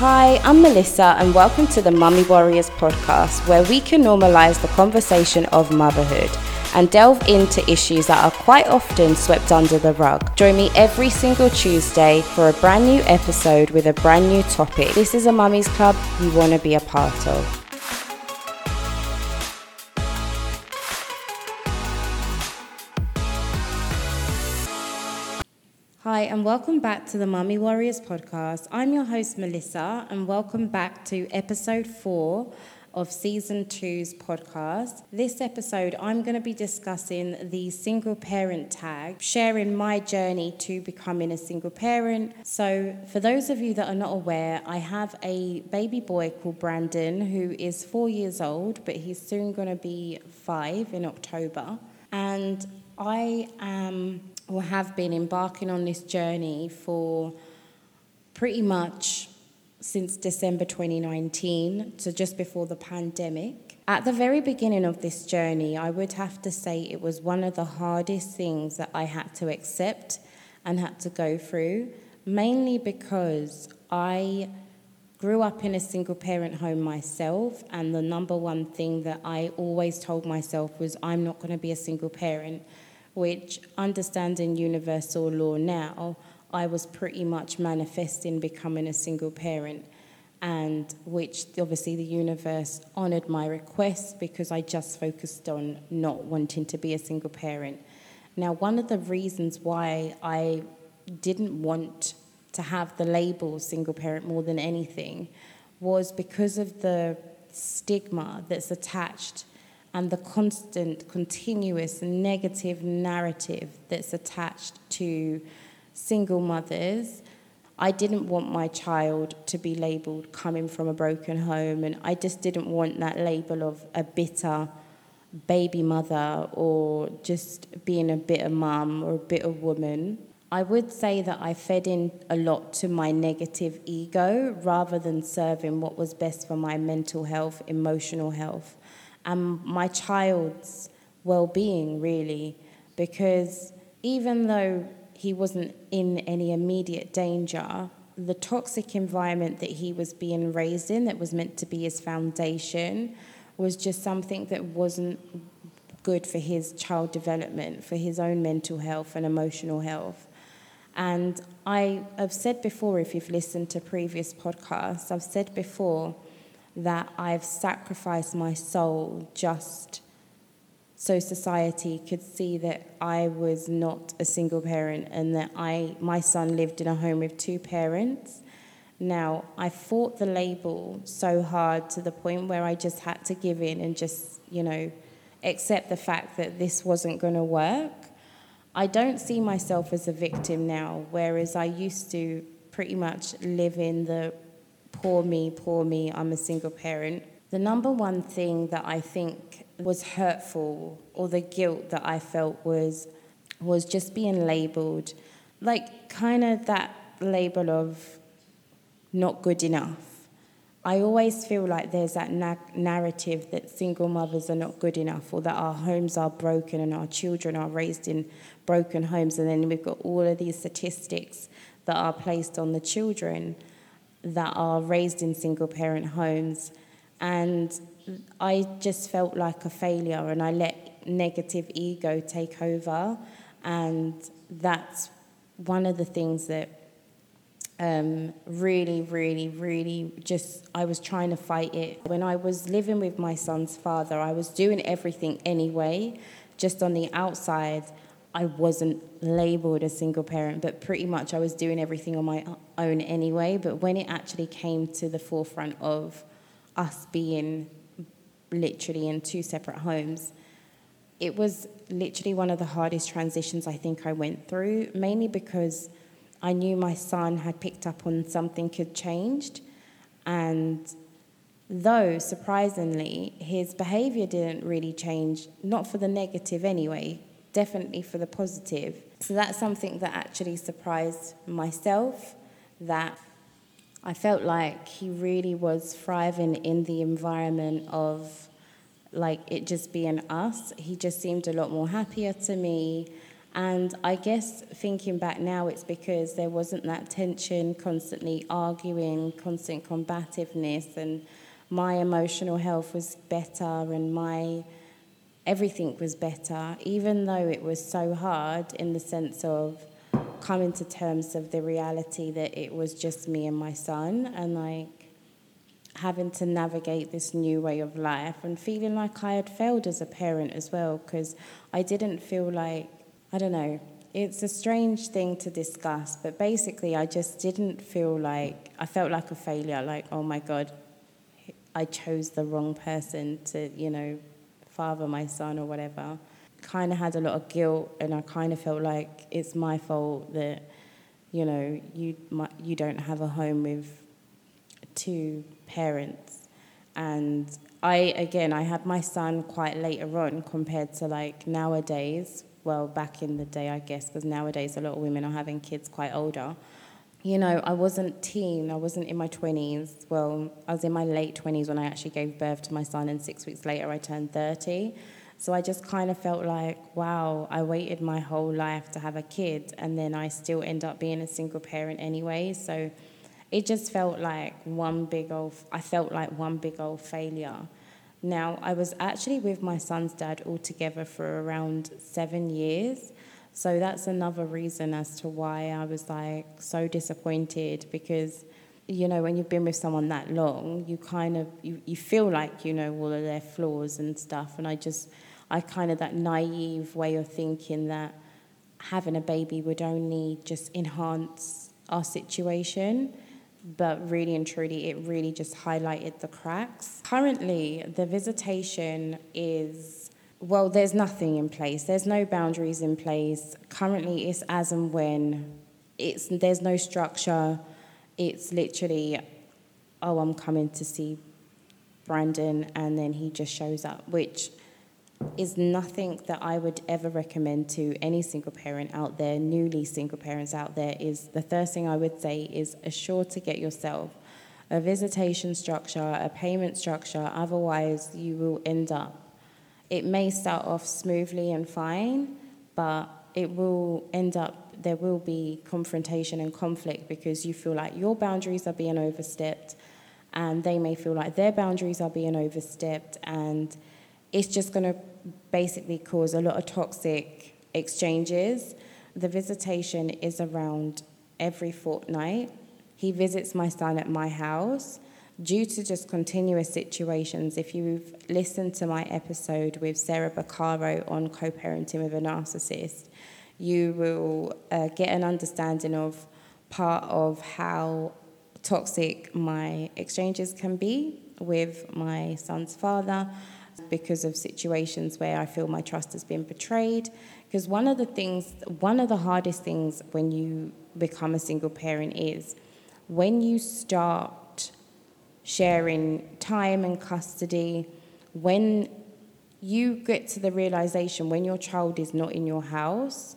Hi, I'm Melissa, and welcome to the Mummy Warriors podcast, where we can normalize the conversation of motherhood and delve into issues that are quite often swept under the rug. Join me every single Tuesday for a brand new episode with a brand new topic. This is a Mummy's Club you want to be a part of. Hi, and welcome back to the Mummy Warriors podcast. I'm your host, Melissa, and welcome back to episode four of season two's podcast. This episode, I'm going to be discussing the single parent tag, sharing my journey to becoming a single parent. So, for those of you that are not aware, I have a baby boy called Brandon who is four years old, but he's soon going to be five in October. And I am or have been embarking on this journey for pretty much since December 2019, so just before the pandemic. At the very beginning of this journey, I would have to say it was one of the hardest things that I had to accept and had to go through, mainly because I grew up in a single parent home myself, and the number one thing that I always told myself was, I'm not going to be a single parent, which, understanding universal law now, I was pretty much manifesting becoming a single parent, and which obviously the universe honored my request because I just focused on not wanting to be a single parent. Now, one of the reasons why I didn't want to have the label single parent more than anything was because of the stigma that's attached and the constant, continuous negative narrative that's attached to single mothers. I didn't want my child to be labeled coming from a broken home, and I just didn't want that label of a bitter baby mother or just being a bitter mum or a bitter woman. I would say that I fed in a lot to my negative ego rather than serving what was best for my mental health, emotional health, and my child's well being, really. Because even though he wasn't in any immediate danger. The toxic environment that he was being raised in, that was meant to be his foundation, was just something that wasn't good for his child development, for his own mental health and emotional health. And I have said before, if you've listened to previous podcasts, I've said before that I've sacrificed my soul just so society could see that I was not a single parent and that I my son lived in a home with two parents. Now, I fought the label so hard to the point where I just had to give in and just, you know, accept the fact that this wasn't going to work. I don't see myself as a victim now, whereas I used to pretty much live in the poor me, poor me, I'm a single parent. The number one thing that I think was hurtful or the guilt that I felt was was just being labeled like kind of that label of not good enough. I always feel like there's that na- narrative that single mothers are not good enough or that our homes are broken and our children are raised in broken homes. And then we've got all of these statistics that are placed on the children that are raised in single parent homes. And I just felt like a failure and I let negative ego take over. And that's one of the things that um, really, really, really just, I was trying to fight it. When I was living with my son's father, I was doing everything anyway, just on the outside. I wasn't labeled a single parent, but pretty much I was doing everything on my own anyway. But when it actually came to the forefront of us being literally in two separate homes. It was literally one of the hardest transitions I think I went through, mainly because I knew my son had picked up on something had changed. And though, surprisingly, his behavior didn't really change, not for the negative anyway, definitely for the positive. So that's something that actually surprised myself that I felt like he really was thriving in the environment of like it just being us. He just seemed a lot more happier to me And I guess thinking back now, it's because there wasn't that tension, constantly arguing, constant combativeness, and my emotional health was better and my everything was better, even though it was so hard in the sense of coming to terms of the reality that it was just me and my son and like having to navigate this new way of life and feeling like I had failed as a parent as well because I didn't feel like I don't know it's a strange thing to discuss but basically I just didn't feel like I felt like a failure like oh my god I chose the wrong person to you know father my son or whatever kind of had a lot of guilt, and I kind of felt like it's my fault that, you know, you you don't have a home with two parents, and I again I had my son quite later on compared to like nowadays. Well, back in the day, I guess, because nowadays a lot of women are having kids quite older. You know, I wasn't teen. I wasn't in my twenties. Well, I was in my late twenties when I actually gave birth to my son, and six weeks later I turned thirty. So I just kind of felt like, wow, I waited my whole life to have a kid, and then I still end up being a single parent anyway. So it just felt like one big old, I felt like one big old failure. Now, I was actually with my son's dad altogether for around seven years. So that's another reason as to why I was like so disappointed because you know when you've been with someone that long you kind of you, you feel like you know all of their flaws and stuff and I just I kind of that naive way of thinking that having a baby would only just enhance our situation. But really and truly, it really just highlighted the cracks. Currently, the visitation is well, there's nothing in place. There's no boundaries in place. Currently, it's as and when. It's there's no structure. It's literally, oh, I'm coming to see Brandon, and then he just shows up, which is nothing that I would ever recommend to any single parent out there, newly single parents out there, is the first thing I would say is assure to get yourself a visitation structure, a payment structure, otherwise you will end up. It may start off smoothly and fine, but it will end up, there will be confrontation and conflict because you feel like your boundaries are being overstepped and they may feel like their boundaries are being overstepped and it's just going to basically cause a lot of toxic exchanges. The visitation is around every fortnight. He visits my son at my house. Due to just continuous situations, if you've listened to my episode with Sarah Baccaro on co parenting with a narcissist, you will uh, get an understanding of part of how toxic my exchanges can be with my son's father because of situations where I feel my trust has been betrayed. Because one of the things, one of the hardest things when you become a single parent is when you start sharing time and custody, when you get to the realization when your child is not in your house,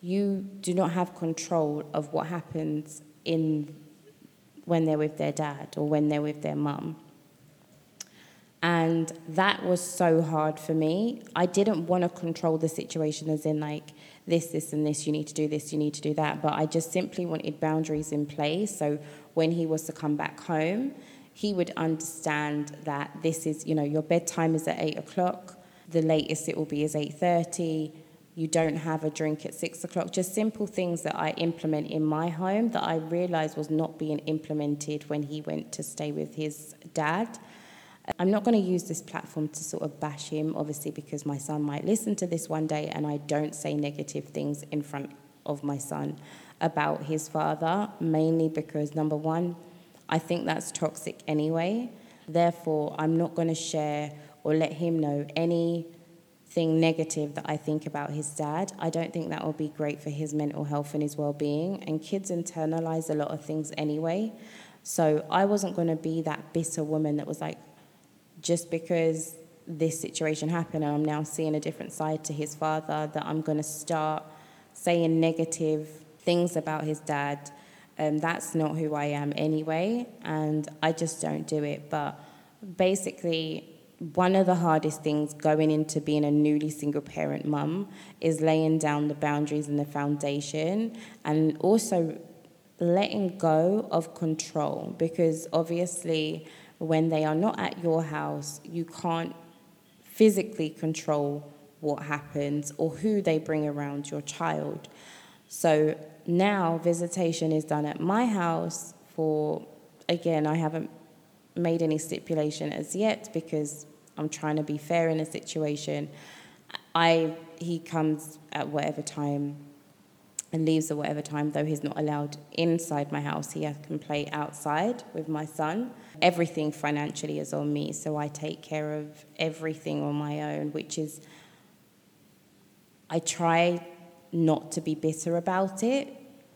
you do not have control of what happens in when they're with their dad or when they're with their mum. And that was so hard for me. I didn't want to control the situation, as in, like, this, this, and this, you need to do this, you need to do that. But I just simply wanted boundaries in place. So when he was to come back home, he would understand that this is, you know, your bedtime is at eight o'clock. The latest it will be is eight thirty. You don't have a drink at six o'clock. Just simple things that I implement in my home that I realized was not being implemented when he went to stay with his dad. I'm not going to use this platform to sort of bash him, obviously, because my son might listen to this one day and I don't say negative things in front of my son about his father, mainly because, number one, I think that's toxic anyway. Therefore, I'm not going to share or let him know anything negative that I think about his dad. I don't think that will be great for his mental health and his well being. And kids internalize a lot of things anyway. So I wasn't going to be that bitter woman that was like, just because this situation happened and I'm now seeing a different side to his father, that I'm going to start saying negative things about his dad. Um, that's not who I am anyway, and I just don't do it. But basically, one of the hardest things going into being a newly single parent mum is laying down the boundaries and the foundation and also letting go of control because obviously when they are not at your house you can't physically control what happens or who they bring around your child so now visitation is done at my house for again I haven't made any stipulation as yet because I'm trying to be fair in a situation. I he comes at whatever time and leaves at whatever time, though he's not allowed inside my house. He can play outside with my son. Everything financially is on me, so I take care of everything on my own, which is, I try not to be bitter about it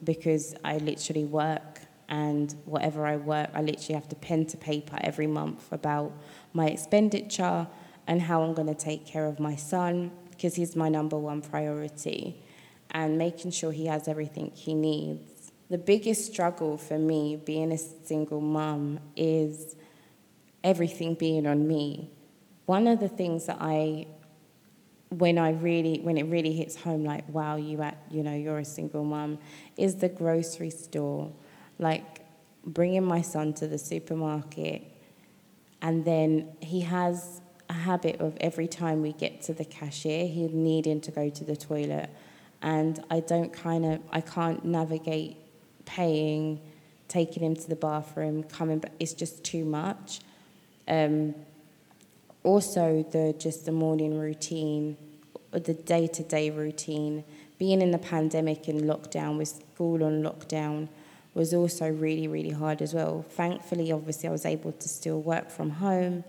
because I literally work and whatever I work, I literally have to pen to paper every month about my expenditure and how I'm going to take care of my son because he's my number one priority and making sure he has everything he needs. The biggest struggle for me being a single mum is everything being on me. One of the things that I when I really when it really hits home like wow you at you know you're a single mum is the grocery store like bringing my son to the supermarket, and then he has a habit of every time we get to the cashier, he needing to go to the toilet, and I don't kind of I can't navigate paying, taking him to the bathroom, coming back. It's just too much. Um, also, the just the morning routine, the day to day routine, being in the pandemic and lockdown with school on lockdown was also really, really hard as well. Thankfully, obviously, I was able to still work from home,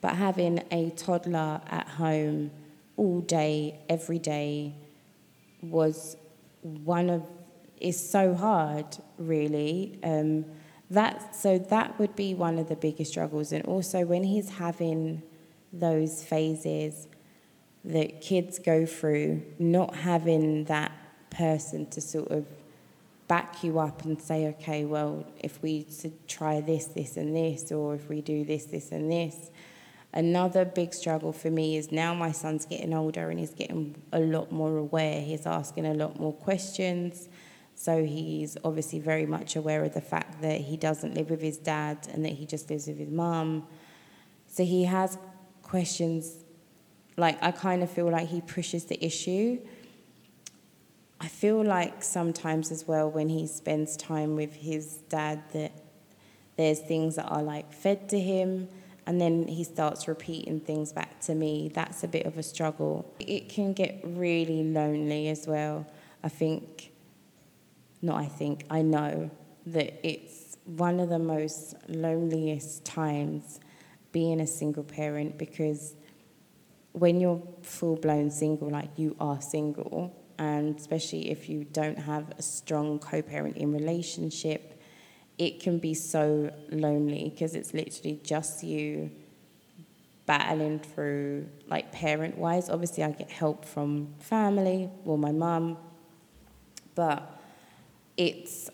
but having a toddler at home all day, every day, was one of is so hard, really. Um, that so that would be one of the biggest struggles, and also when he's having those phases that kids go through, not having that person to sort of back you up and say, okay, well, if we try this, this, and this, or if we do this, this, and this. Another big struggle for me is now my son's getting older and he's getting a lot more aware. He's asking a lot more questions. So he's obviously very much aware of the fact that he doesn't live with his dad and that he just lives with his mum. So he has questions. Like, I kind of feel like he pushes the issue I feel like sometimes as well when he spends time with his dad that there's things that are like fed to him and then he starts repeating things back to me. That's a bit of a struggle. It can get really lonely as well. I think, not I think, I know that it's one of the most loneliest times being a single parent because when you're full blown single, like you are single, and especially if you don't have a strong co-parenting relationship it can be so lonely because it's literally just you battling through like parent wise obviously i get help from family or my mum but it's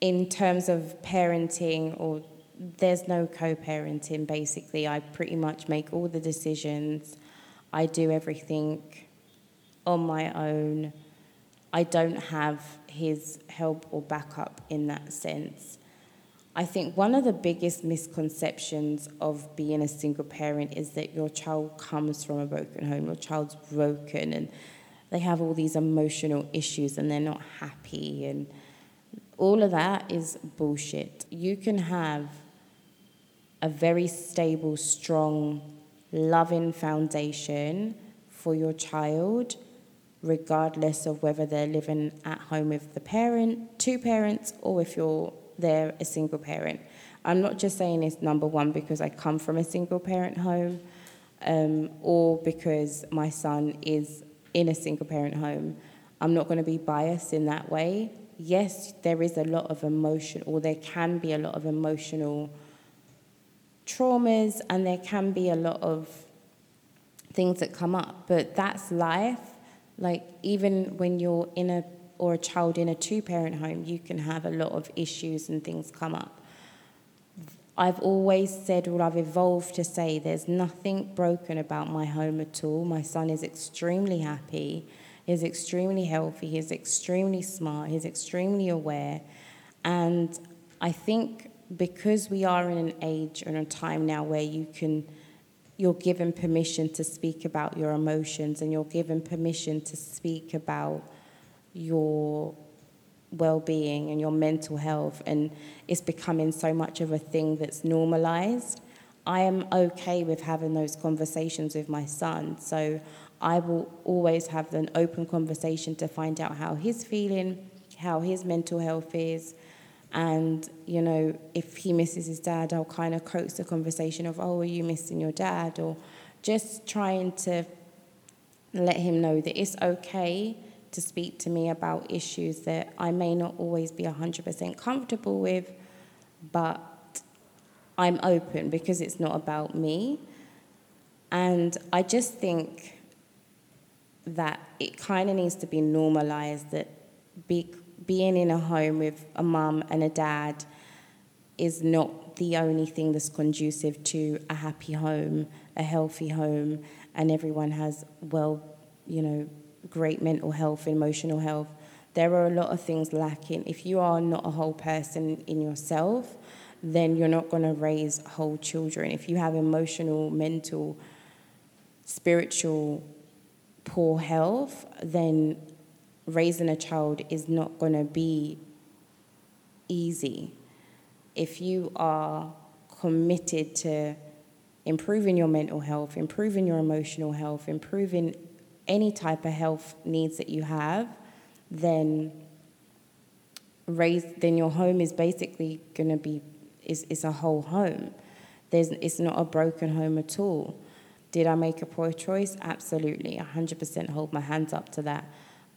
in terms of parenting or there's no co-parenting basically i pretty much make all the decisions i do everything on my own I don't have his help or backup in that sense. I think one of the biggest misconceptions of being a single parent is that your child comes from a broken home, your child's broken, and they have all these emotional issues and they're not happy, and all of that is bullshit. You can have a very stable, strong, loving foundation for your child regardless of whether they're living at home with the parent, two parents, or if you're there a single parent. I'm not just saying it's number one because I come from a single parent home um, or because my son is in a single parent home. I'm not going to be biased in that way. Yes, there is a lot of emotion, or there can be a lot of emotional traumas, and there can be a lot of things that come up, but that's life like even when you're in a or a child in a two parent home, you can have a lot of issues and things come up. I've always said, or I've evolved to say, there's nothing broken about my home at all. My son is extremely happy, he's extremely healthy, he's extremely smart, he's extremely aware. And I think because we are in an age and a time now where you can you're given permission to speak about your emotions and you're given permission to speak about your well-being and your mental health and it's becoming so much of a thing that's normalized. I am okay with having those conversations with my son so i will always have an open conversation to find out how he's feeling how his mental health is and you know if he misses his dad i'll kind of coax the conversation of oh are you missing your dad or just trying to let him know that it's okay to speak to me about issues that I may not always be 100% comfortable with, but I'm open because it's not about me. And I just think that it kind of needs to be normalized that be, being in a home with a mum and a dad is not the only thing that's conducive to a happy home, a healthy home, and everyone has well, you know, great mental health, emotional health. There are a lot of things lacking. If you are not a whole person in yourself, then you're not going to raise whole children. If you have emotional, mental, spiritual poor health, then raising a child is not going to be easy. If you are committed to improving your mental health, improving your emotional health, improving any type of health needs that you have, then raise then your home is basically going to be is, is a whole home. There's, it's not a broken home at all. Did I make a poor choice? Absolutely. 100% hold my hands up to that.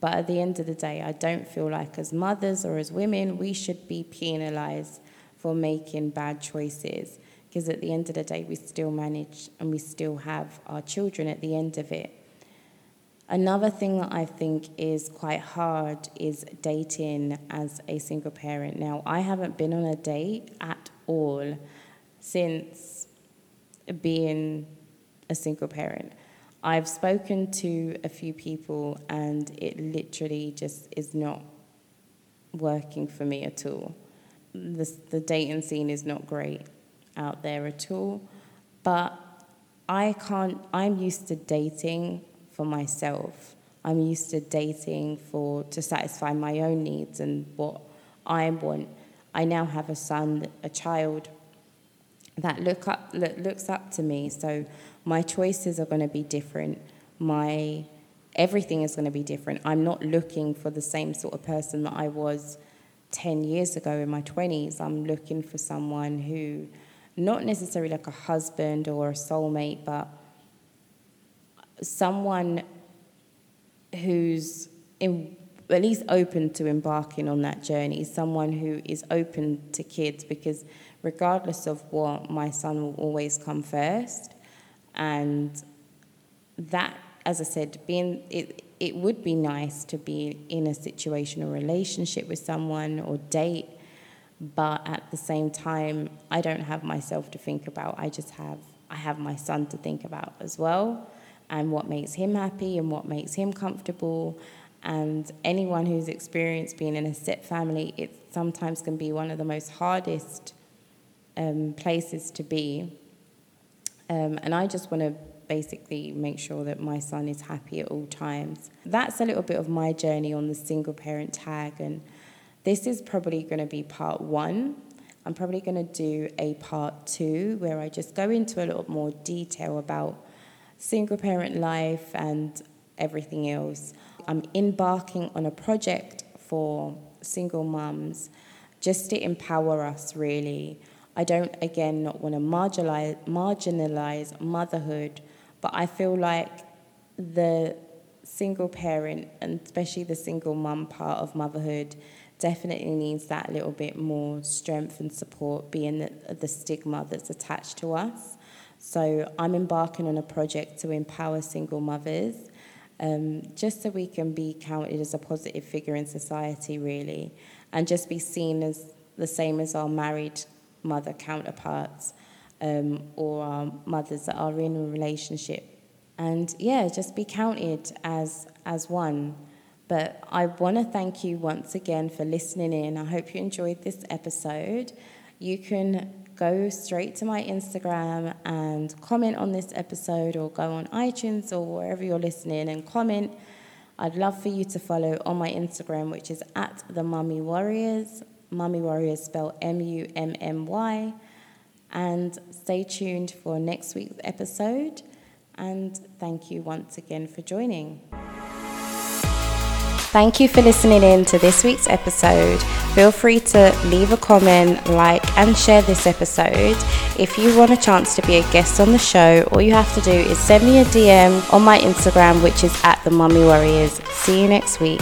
But at the end of the day, I don't feel like as mothers or as women, we should be penalized for making bad choices. Because at the end of the day, we still manage and we still have our children at the end of it. Another thing that I think is quite hard is dating as a single parent. Now, I haven't been on a date at all since being a single parent. I've spoken to a few people and it literally just is not working for me at all. The, the dating scene is not great out there at all, but I can't, I'm used to dating for myself. I'm used to dating for to satisfy my own needs and what I want. I now have a son, a child that look up look, looks up to me. So my choices are going to be different. My everything is going to be different. I'm not looking for the same sort of person that I was 10 years ago in my 20s. I'm looking for someone who not necessarily like a husband or a soulmate, but someone who's in, at least open to embarking on that journey, someone who is open to kids, because regardless of what, my son will always come first. And that, as I said, being it, it would be nice to be in a situation or relationship with someone or date, but at the same time, I don't have myself to think about. I just have I have my son to think about as well and what makes him happy and what makes him comfortable. And anyone who's experienced being in a step family, it sometimes can be one of the most hardest um, places to be. Um, and I just want to basically make sure that my son is happy at all times. That's a little bit of my journey on the single parent tag, and this is probably going to be part one. I'm probably going to do a part two where I just go into a little more detail about single parent life and everything else. I'm embarking on a project for single mums just to empower us really. I don't again not want to marginalize marginalize motherhood, but I feel like the single parent and especially the single mum part of motherhood definitely needs that little bit more strength and support being the, the stigma that's attached to us. So I'm embarking on a project to empower single mothers, um, just so we can be counted as a positive figure in society, really, and just be seen as the same as our married mother counterparts um, or our mothers that are in a relationship. And yeah, just be counted as as one. But I want to thank you once again for listening in. I hope you enjoyed this episode. You can go straight to my Instagram and comment on this episode or go on iTunes or wherever you're listening and comment. I'd love for you to follow on my Instagram, which is at the Mummy Warriors. Mummy Warriors spelled M U M M Y. And stay tuned for next week's episode. And thank you once again for joining. Thank you for listening in to this week's episode. Feel free to leave a comment, like, and share this episode. If you want a chance to be a guest on the show, all you have to do is send me a DM on my Instagram, which is at the Mummy Warriors. See you next week.